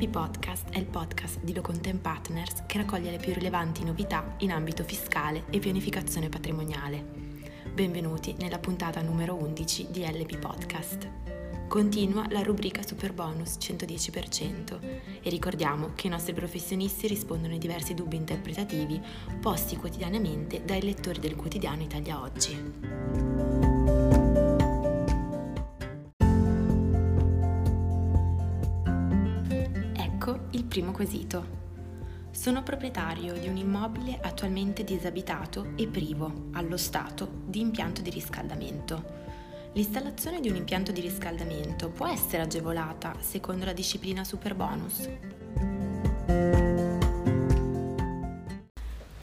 LP Podcast è il podcast di Locontent Partners che raccoglie le più rilevanti novità in ambito fiscale e pianificazione patrimoniale. Benvenuti nella puntata numero 11 di LP Podcast. Continua la rubrica Super Bonus 110% e ricordiamo che i nostri professionisti rispondono ai diversi dubbi interpretativi posti quotidianamente dai lettori del quotidiano Italia Oggi. Primo quesito. Sono proprietario di un immobile attualmente disabitato e privo, allo Stato, di impianto di riscaldamento. L'installazione di un impianto di riscaldamento può essere agevolata secondo la disciplina Superbonus?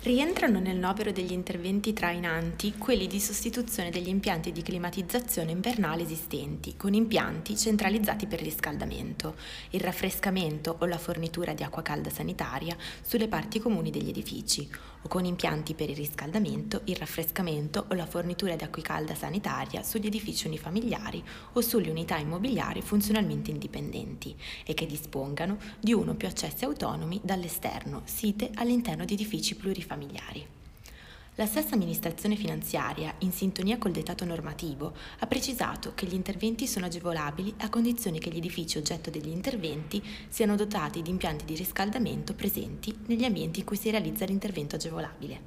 Rientrano nel novero degli interventi trainanti quelli di sostituzione degli impianti di climatizzazione invernale esistenti con impianti centralizzati per riscaldamento, il raffrescamento o la fornitura di acqua calda sanitaria sulle parti comuni degli edifici, o con impianti per il riscaldamento, il raffrescamento o la fornitura di acqua calda sanitaria sugli edifici unifamiliari o sulle unità immobiliari funzionalmente indipendenti e che dispongano di uno o più accessi autonomi dall'esterno, site all'interno di edifici plurifamiliari. La stessa amministrazione finanziaria, in sintonia col dettato normativo, ha precisato che gli interventi sono agevolabili a condizione che gli edifici oggetto degli interventi siano dotati di impianti di riscaldamento presenti negli ambienti in cui si realizza l'intervento agevolabile.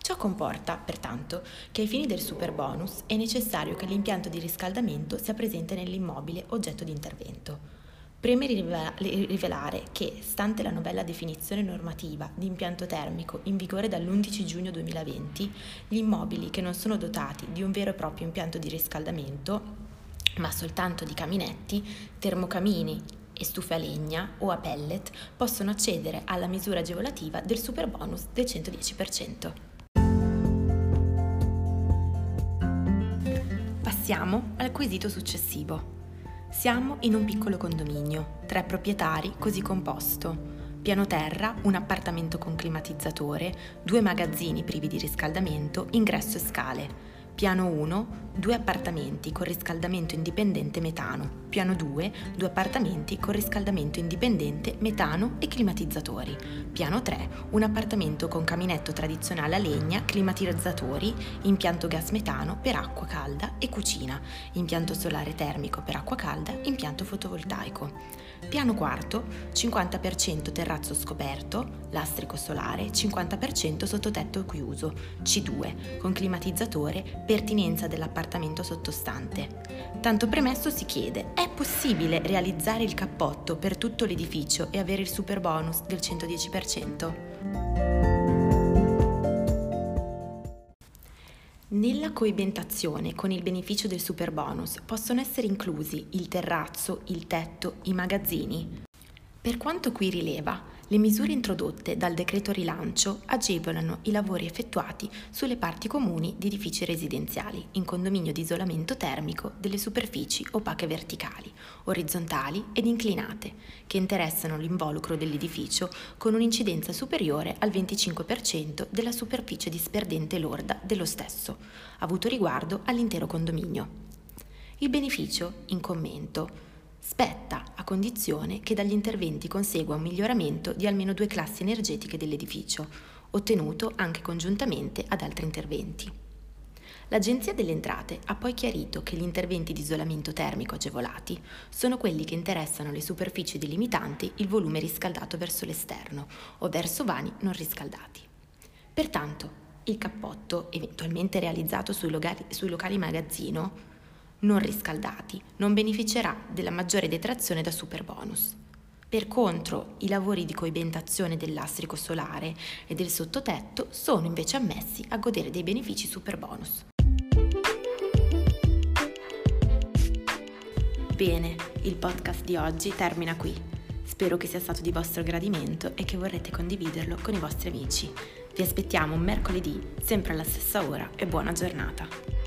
Ciò comporta, pertanto, che ai fini del superbonus è necessario che l'impianto di riscaldamento sia presente nell'immobile oggetto di intervento. Preme rivelare che, stante la novella definizione normativa di impianto termico in vigore dall'11 giugno 2020, gli immobili che non sono dotati di un vero e proprio impianto di riscaldamento, ma soltanto di caminetti, termocamini e stufe a legna o a pellet, possono accedere alla misura agevolativa del superbonus del 110%. Passiamo al quesito successivo. Siamo in un piccolo condominio, tre proprietari così composto. Piano terra, un appartamento con climatizzatore, due magazzini privi di riscaldamento, ingresso e scale. Piano 1, due appartamenti con riscaldamento indipendente metano. Piano 2, due appartamenti con riscaldamento indipendente metano e climatizzatori. Piano 3, un appartamento con caminetto tradizionale a legna, climatizzatori, impianto gas metano per acqua calda e cucina, impianto solare termico per acqua calda, impianto fotovoltaico. Piano quarto, 50% terrazzo scoperto, lastrico solare, 50% sottotetto chiuso, C2, con climatizzatore, pertinenza dell'appartamento sottostante. Tanto premesso si chiede, è possibile realizzare il cappotto per tutto l'edificio e avere il super bonus del 110%? Nella coibentazione con il beneficio del superbonus possono essere inclusi il terrazzo, il tetto, i magazzini. Per quanto qui rileva, le misure introdotte dal decreto rilancio agevolano i lavori effettuati sulle parti comuni di edifici residenziali in condominio di isolamento termico delle superfici opache verticali, orizzontali ed inclinate, che interessano l'involucro dell'edificio con un'incidenza superiore al 25% della superficie disperdente lorda dello stesso, avuto riguardo all'intero condominio. Il beneficio, in commento, spetta a condizione che dagli interventi consegua un miglioramento di almeno due classi energetiche dell'edificio, ottenuto anche congiuntamente ad altri interventi. L'Agenzia delle Entrate ha poi chiarito che gli interventi di isolamento termico agevolati sono quelli che interessano le superfici delimitanti il volume riscaldato verso l'esterno o verso vani non riscaldati. Pertanto, il cappotto, eventualmente realizzato sui locali, sui locali magazzino, non riscaldati non beneficerà della maggiore detrazione da superbonus. Per contro, i lavori di coibentazione del lastrico solare e del sottotetto sono invece ammessi a godere dei benefici superbonus. Bene, il podcast di oggi termina qui. Spero che sia stato di vostro gradimento e che vorrete condividerlo con i vostri amici. Vi aspettiamo mercoledì, sempre alla stessa ora e buona giornata.